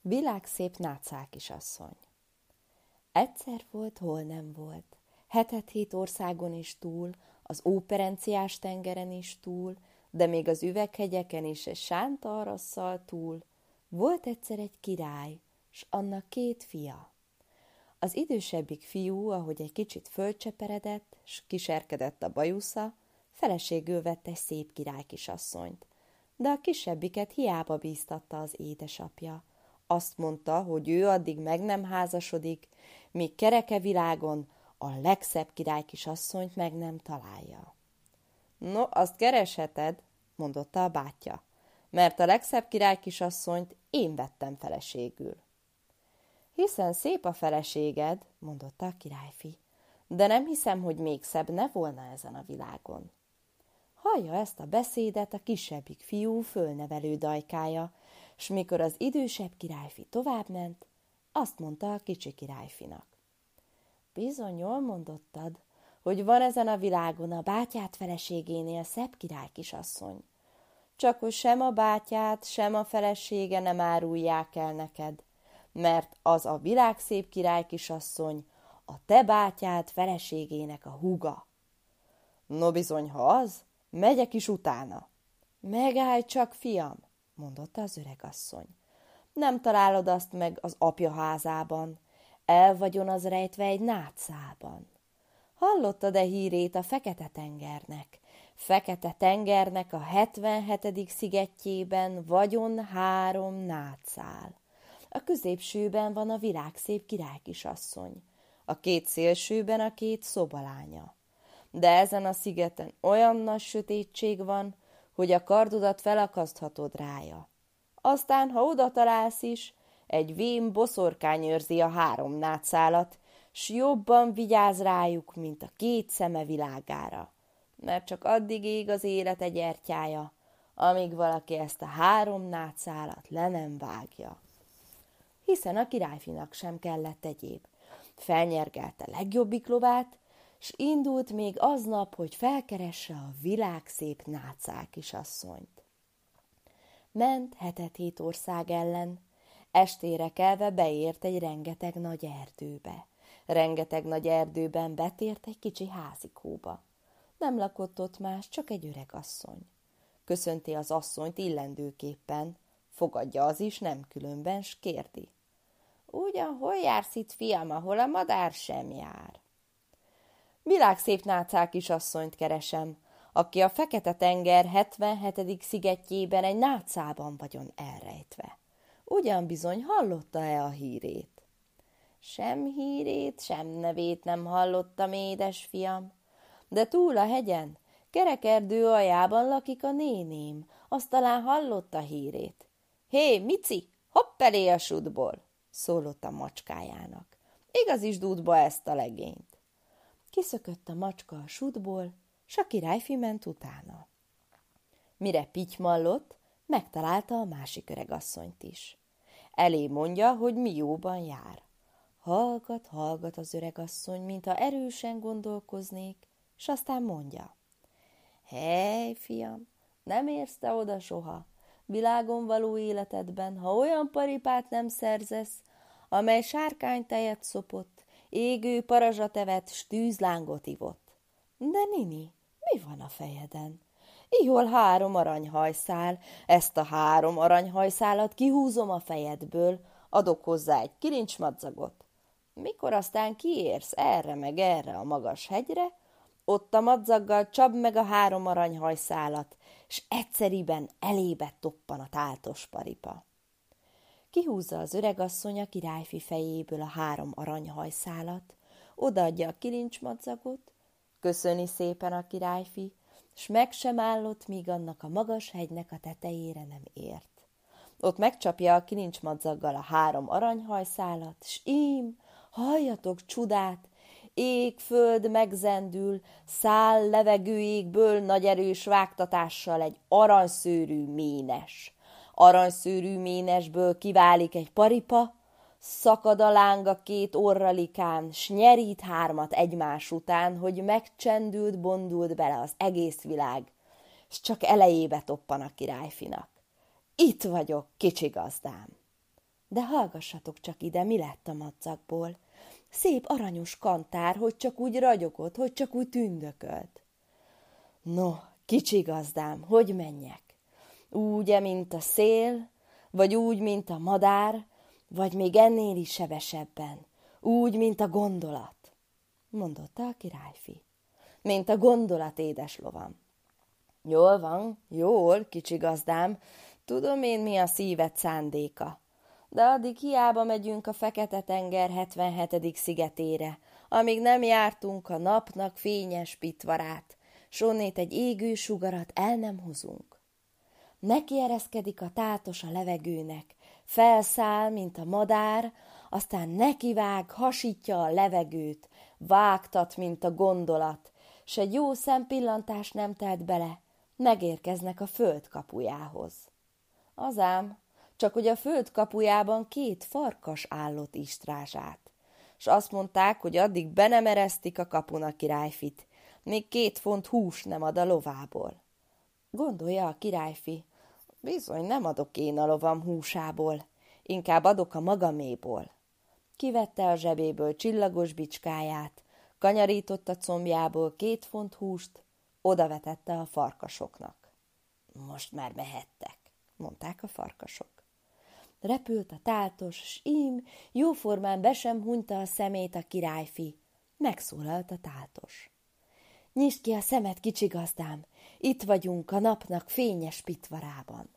Világszép nátszál kisasszony. Egyszer volt, hol nem volt. Hetet-hét országon is túl, az óperenciás tengeren is túl, de még az üveghegyeken is egy sánta arasszal túl. Volt egyszer egy király, s annak két fia. Az idősebbik fiú, ahogy egy kicsit fölcseperedett, s kiserkedett a bajusza, feleségül vett egy szép király kisasszonyt. De a kisebbiket hiába bíztatta az édesapja. Azt mondta, hogy ő addig meg nem házasodik, míg kereke világon a legszebb király kisasszonyt meg nem találja. No, azt keresheted, mondotta a bátyja, mert a legszebb király kisasszonyt én vettem feleségül. Hiszen szép a feleséged, mondotta a királyfi, de nem hiszem, hogy még szebb ne volna ezen a világon. Hallja ezt a beszédet a kisebbik fiú fölnevelő dajkája, s mikor az idősebb királyfi továbbment, azt mondta a kicsi királyfinak. Bizony jól mondottad, hogy van ezen a világon a bátyát feleségénél szebb király kisasszony. Csak hogy sem a bátyát, sem a felesége nem árulják el neked, mert az a világ szép király kisasszony, a te bátyád feleségének a húga. No bizony, ha az, megyek is utána. Megállj csak, fiam, mondotta az öregasszony. Nem találod azt meg az apja házában, el vagyon az rejtve egy nátszában. Hallottad-e hírét a Fekete-tengernek? Fekete-tengernek a 77. szigetjében vagyon három nátszál. A középsőben van a világszép királykisasszony, a két szélsőben a két szobalánya. De ezen a szigeten olyan nagy sötétség van, hogy a kardodat felakaszthatod rája. Aztán, ha oda találsz is, egy vén boszorkány őrzi a három nátszálat, s jobban vigyáz rájuk, mint a két szeme világára, mert csak addig ég az élete gyertyája, amíg valaki ezt a három nátszálat le nem vágja. Hiszen a királyfinak sem kellett egyéb. Felnyergelte legjobbik lovát, s indult még aznap, hogy felkeresse a világ szép nátszál kisasszonyt. Ment hetet-hét ország ellen, estére kelve beért egy rengeteg nagy erdőbe. Rengeteg nagy erdőben betért egy kicsi házikóba. Nem lakott ott más, csak egy öreg asszony. Köszönti az asszonyt illendőképpen, fogadja az is nem különben, s kérdi. Ugyan hol jársz itt, fiam, ahol a madár sem jár? Világszép nácák kisasszonyt keresem, aki a Fekete-tenger 77. szigetjében egy nácában vagyon elrejtve. Ugyan bizony hallotta-e a hírét? Sem hírét, sem nevét nem hallottam, édes fiam. De túl a hegyen, kerekerdő aljában lakik a néném, azt talán hallotta hírét. Hé, Mici, hopp elé a sudból, szólott a macskájának. Igaz is dúdba ezt a legényt. Kiszökött a macska a sudból, s a királyfi ment utána. Mire pitymallott, megtalálta a másik öregasszonyt is. Elé mondja, hogy mi jóban jár. Hallgat, hallgat az öregasszony, mintha erősen gondolkoznék, s aztán mondja. Hely, fiam, nem érsz te oda soha, világon való életedben, ha olyan paripát nem szerzesz, amely sárkánytejet szopott, égő parazsatevet, s tűzlángot ivott. De Nini, mi van a fejeden? Ihol három aranyhajszál, ezt a három aranyhajszálat kihúzom a fejedből, adok hozzá egy kilincsmadzagot. Mikor aztán kiérsz erre meg erre a magas hegyre, ott a madzaggal csap meg a három aranyhajszálat, s egyszeriben elébe toppan a táltos paripa. Kihúzza az öregasszony a királyfi fejéből a három aranyhajszálat, odaadja a kilincsmadzagot, köszöni szépen a királyfi, s meg sem állott, míg annak a magas hegynek a tetejére nem ért. Ott megcsapja a kilincsmadzaggal a három aranyhajszálat, s ím, halljatok csodát, ég, föld megzendül, száll levegőjégből nagy erős vágtatással egy aranyszőrű ménes. Aranyszőrű ménesből kiválik egy paripa, Szakad a láng két orralikán, s nyerít hármat egymás után, hogy megcsendült, bondult bele az egész világ, s csak elejébe toppan a királyfinak. Itt vagyok, kicsi gazdám. De hallgassatok csak ide, mi lett a madzakból. Szép aranyos kantár, hogy csak úgy ragyogott, hogy csak úgy tündökölt. No, kicsi gazdám, hogy menjek? Úgy, mint a szél, vagy úgy, mint a madár, vagy még ennél is sebesebben, úgy, mint a gondolat, mondotta a királyfi. Mint a gondolat, édes lovam. Jól van, jól, kicsi gazdám, tudom én, mi a szíved szándéka. De addig hiába megyünk a Fekete-tenger 77. szigetére, amíg nem jártunk a napnak fényes pitvarát, s onnét egy égő sugarat el nem hozunk. Neki ereszkedik a tátos a levegőnek, felszáll, mint a madár, aztán nekivág, hasítja a levegőt, vágtat, mint a gondolat, s egy jó szempillantás nem telt bele, megérkeznek a föld kapujához. Azám, csak hogy a föld kapujában két farkas állott istrázsát, s azt mondták, hogy addig be a kapuna királyfit, még két font hús nem ad a lovából. Gondolja a királyfi, bizony nem adok én a lovam húsából, inkább adok a magaméból. Kivette a zsebéből csillagos bicskáját, kanyarított a combjából két font húst, odavetette a farkasoknak. Most már mehettek, mondták a farkasok. Repült a tátos, s ím, jóformán be sem hunyta a szemét a királyfi. Megszólalt a tátos. Nyisd ki a szemet, kicsi gazdám, itt vagyunk a napnak fényes pitvarában.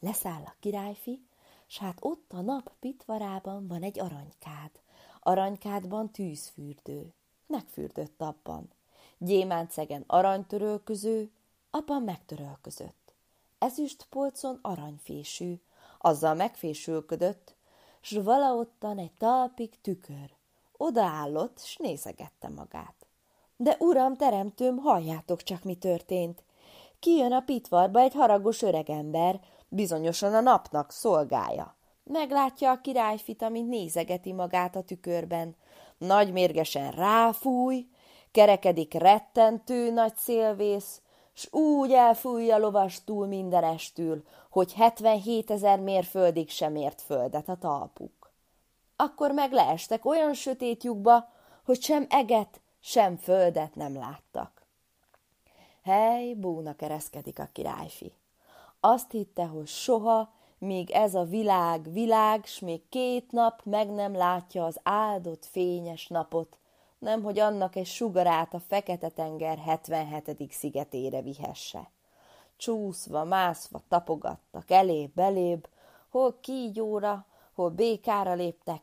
Leszáll a királyfi, s hát ott a nap pitvarában van egy aranykád. Aranykádban tűzfürdő. Megfürdött abban. Gyémántszegen aranytörölköző, abban megtörölközött. Ezüst polcon aranyfésű, azzal megfésülködött, s valaottan egy talpig tükör. Odaállott, s nézegette magát. De uram, teremtőm, halljátok csak, mi történt. Kijön a pitvarba egy haragos öregember, bizonyosan a napnak szolgája. Meglátja a királyfit, amint nézegeti magát a tükörben. Nagy mérgesen ráfúj, kerekedik rettentő nagy szélvész, s úgy elfújja lovastúl mindenestül, hogy 77 ezer mérföldig sem ért földet a talpuk. Akkor meg leestek olyan sötét lyukba, hogy sem eget, sem földet nem láttak. Hely, búna kereszkedik a királyfi. Azt hitte, hogy soha, míg ez a világ világ, s még két nap meg nem látja az áldott fényes napot, nemhogy annak egy sugarát a Fekete-tenger 77. szigetére vihesse. Csúszva, mászva tapogattak elébb-belébb, hol kígyóra, hol békára léptek,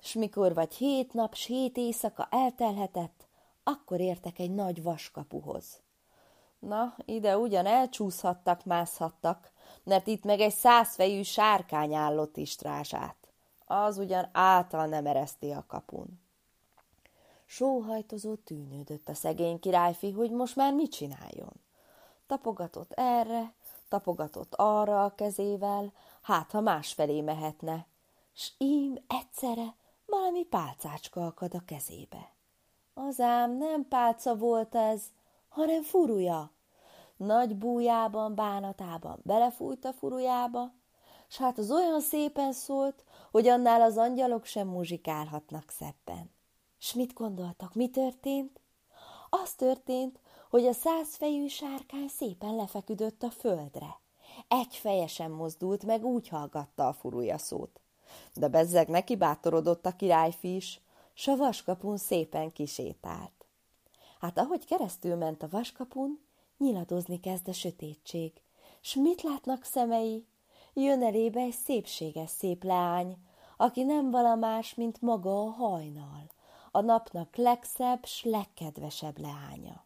s mikor vagy hét nap, s hét éjszaka eltelhetett, akkor értek egy nagy vaskapuhoz. Na, ide ugyan elcsúszhattak, mászhattak, mert itt meg egy százfejű sárkány állott istrázsát. Az ugyan által nem ereszti a kapun. Sóhajtozó tűnődött a szegény királyfi, hogy most már mit csináljon. Tapogatott erre, tapogatott arra a kezével, hát ha másfelé mehetne, s ím egyszerre valami pálcácska akad a kezébe. Az ám nem pálca volt ez, hanem furúja. Nagy bújában, bánatában belefújt a furujába, s hát az olyan szépen szólt, hogy annál az angyalok sem muzsikálhatnak szebben. S mit gondoltak, mi történt? Az történt, hogy a százfejű sárkány szépen lefeküdött a földre. Egy feje sem mozdult, meg úgy hallgatta a furúja szót. De bezzeg neki bátorodott a királyfi is, s a vaskapun szépen kisétált. Hát ahogy keresztül ment a vaskapun, nyiladozni kezd a sötétség. S mit látnak szemei? Jön elébe egy szépséges szép leány, aki nem valamás, mint maga a hajnal a napnak legszebb s legkedvesebb leánya.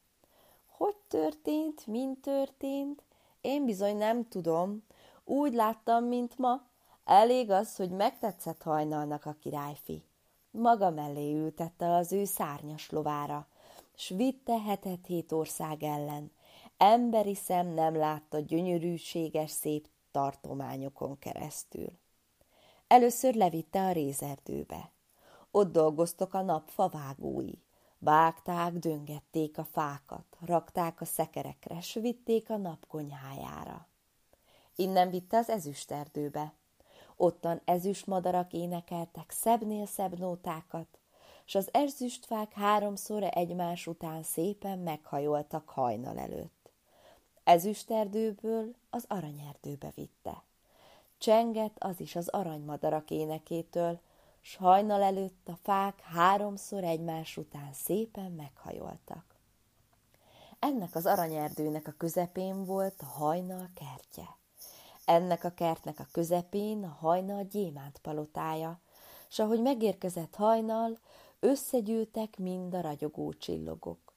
Hogy történt, mint történt, én bizony nem tudom, úgy láttam, mint ma, elég az, hogy megtetszett hajnalnak a királyfi. Maga mellé ültette az ő szárnyas lovára, s vitte hetet hét ország ellen. Emberi szem nem látta gyönyörűséges szép tartományokon keresztül. Először levitte a rézerdőbe. Ott dolgoztok a nap favágói. Vágták, döngették a fákat, rakták a szekerekre, s vitték a nap konyhájára. Innen vitte az ezüsterdőbe. Ottan ezüst madarak énekeltek szebbnél szebb nótákat, s az ezüstfák háromszor egymás után szépen meghajoltak hajnal előtt. Ezüsterdőből az aranyerdőbe vitte. Csengett az is az aranymadarak énekétől, s hajnal előtt a fák háromszor egymás után szépen meghajoltak. Ennek az aranyerdőnek a közepén volt a hajnal kertje. Ennek a kertnek a közepén a hajnal gyémánt palotája, s ahogy megérkezett hajnal, összegyűltek mind a ragyogó csillogok.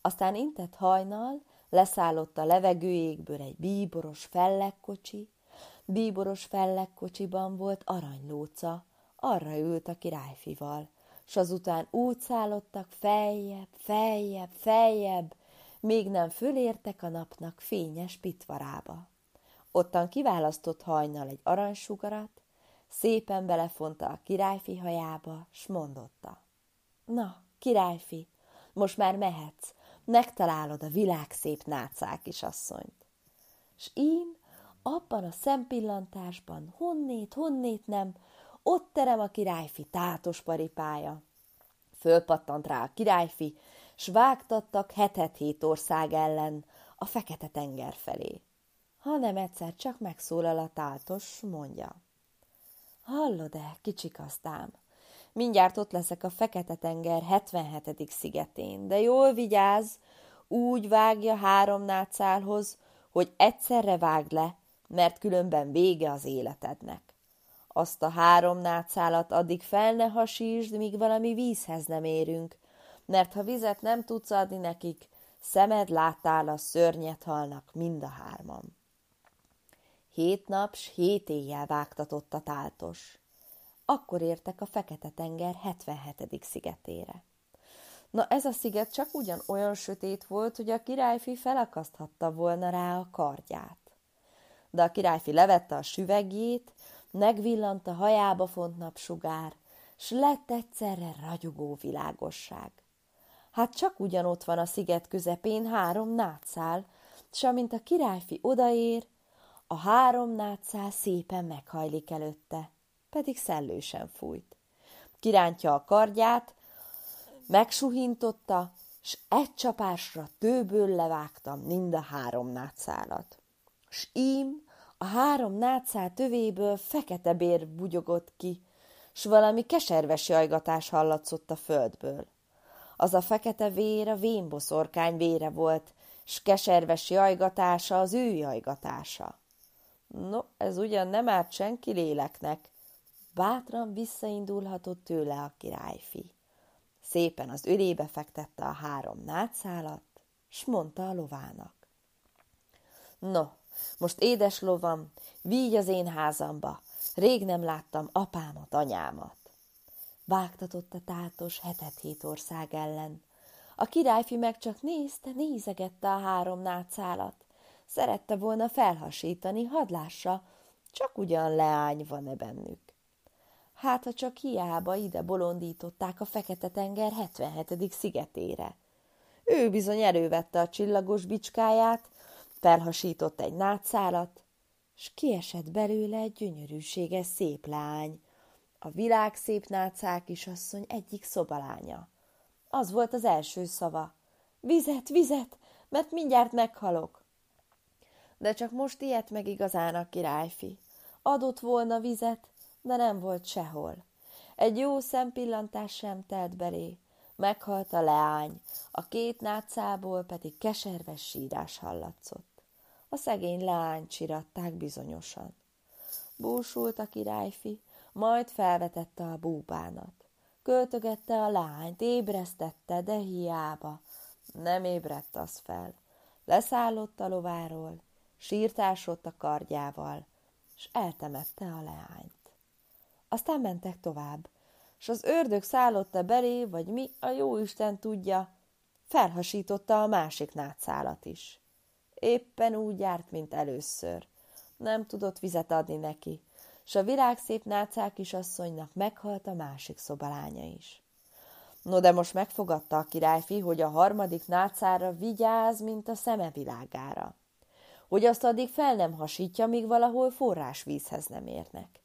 Aztán intett hajnal, leszállott a levegőjékből egy bíboros fellekkocsi, bíboros fellekkocsiban volt aranylóca, arra ült a királyfival, s azután úgy szállottak feljebb, feljebb, feljebb, még nem fölértek a napnak fényes pitvarába. Ottan kiválasztott hajnal egy aranysugarat, szépen belefonta a királyfi hajába, s mondotta. Na, királyfi, most már mehetsz, megtalálod a világ szép nátszák kisasszonyt. S én abban a szempillantásban honnét, honnét nem, ott terem a királyfi tátos paripája. Fölpattant rá a királyfi, s vágtattak hetet hét ország ellen a fekete tenger felé. Hanem egyszer csak megszólal a tátos, mondja. Hallod-e, kicsikasztám? Mindjárt ott leszek a Fekete-tenger 77. szigetén, de jól vigyázz, úgy vágja három nátszálhoz, hogy egyszerre vágd le, mert különben vége az életednek. Azt a három nátszálat addig fel ne hasítsd, míg valami vízhez nem érünk, mert ha vizet nem tudsz adni nekik, szemed láttál a szörnyet halnak mind a hárman. Hét nap s hét éjjel vágtatott a táltos. Akkor értek a Fekete-tenger 77. szigetére. Na ez a sziget csak ugyan olyan sötét volt, hogy a királyfi felakaszthatta volna rá a kardját. De a királyfi levette a süvegjét, megvillant a hajába font napsugár, s lett egyszerre ragyogó világosság. Hát csak ugyanott van a sziget közepén három nátszál, s amint a királyfi odaér, a három nátszál szépen meghajlik előtte, pedig szellősen fújt. Kirántja a kardját, megsuhintotta, s egy csapásra tőből levágtam mind a három nátszálat. S ím a három nátszál tövéből fekete bér bugyogott ki, s valami keserves jajgatás hallatszott a földből. Az a fekete vér a vénboszorkány vére volt, s keserves jajgatása az ő jajgatása. No, ez ugyan nem árt senki léleknek. Bátran visszaindulhatott tőle a királyfi. Szépen az ölébe fektette a három nátszálat, s mondta a lovának. No, most édes lovam, vígy az én házamba, rég nem láttam apámat, anyámat. Vágtatott a tátos hetet hét ország ellen. A királyfi meg csak nézte, nézegette a három nátszálat. Szerette volna felhasítani, hadlássa, csak ugyan leány van-e bennük. Hát, ha csak hiába ide bolondították a Fekete-tenger 77. szigetére. Ő bizony elővette a csillagos bicskáját, felhasított egy nátszálat, s kiesett belőle egy gyönyörűséges szép lány, a világ szép nátszál kisasszony egyik szobalánya. Az volt az első szava. Vizet, vizet, mert mindjárt meghalok. De csak most ilyet meg igazán a királyfi. Adott volna vizet, de nem volt sehol. Egy jó szempillantás sem telt belé. Meghalt a leány, a két nátszából pedig keserves sírás hallatszott. A szegény leány csiratták bizonyosan. Búsult a királyfi, majd felvetette a búbánat. Költögette a lányt, ébresztette, de hiába. Nem ébredt az fel. Leszállott a lováról, sírtásott a kardjával, s eltemette a leányt. Aztán mentek tovább, s az ördög szállotta belé, vagy mi, a jóisten tudja, felhasította a másik nátszálat is. Éppen úgy járt, mint először. Nem tudott vizet adni neki, s a virágszép nácák kisasszonynak meghalt a másik szobalánya is. No, de most megfogadta a királyfi, hogy a harmadik nácára vigyáz, mint a szeme világára. Hogy azt addig fel nem hasítja, míg valahol forrásvízhez nem érnek.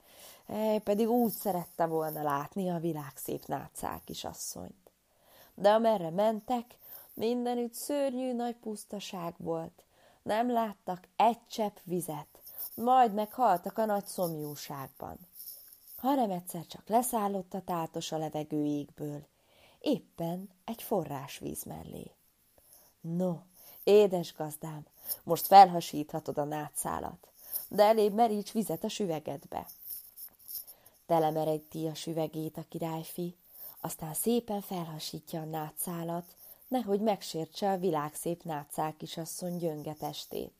Hely, pedig úgy szerette volna látni a világ szép nátszál kisasszonyt. De amerre mentek, mindenütt szörnyű nagy pusztaság volt. Nem láttak egy csepp vizet, majd meghaltak a nagy szomjúságban. Hanem egyszer csak leszállott a tátos a levegő égből, éppen egy forrásvíz mellé. No, édes gazdám, most felhasíthatod a nátszálat, de elébb meríts vizet a süvegedbe. Telemeredti a süvegét a királyfi, aztán szépen felhasítja a nátszálat, nehogy megsértse a világszép nátszál kisasszony gyönge testét.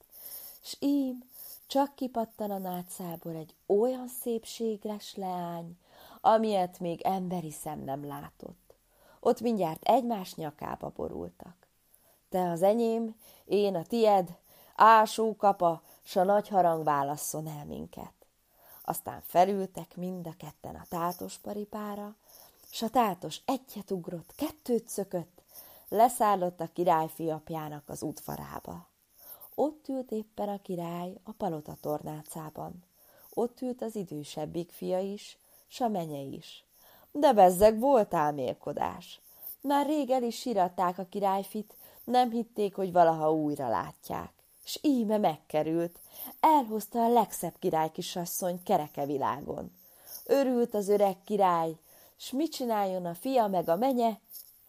S ím, csak kipattan a nátszából egy olyan szépségres leány, amilyet még emberi szem nem látott. Ott mindjárt egymás nyakába borultak. Te az enyém, én a tied, ásó kapa, s a nagy harang válasszon el minket. Aztán felültek mind a ketten a tátos paripára, s a tátos egyet ugrott, kettőt szökött, leszállott a királyfi apjának az udvarába. Ott ült éppen a király a palota tornácában. Ott ült az idősebbik fia is, s a menye is. De bezzeg volt álmélkodás. Már rég el is siratták a királyfit, nem hitték, hogy valaha újra látják. S íme megkerült, elhozta a legszebb király kisasszony kereke világon. Örült az öreg király, s mit csináljon a fia meg a menye?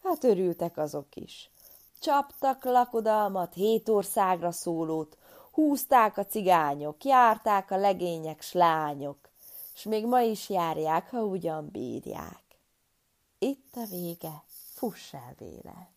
Hát örültek azok is. Csaptak lakodalmat, hét országra szólót, húzták a cigányok, járták a legények s lányok, s még ma is járják, ha ugyan bírják. Itt a vége, fuss el véle!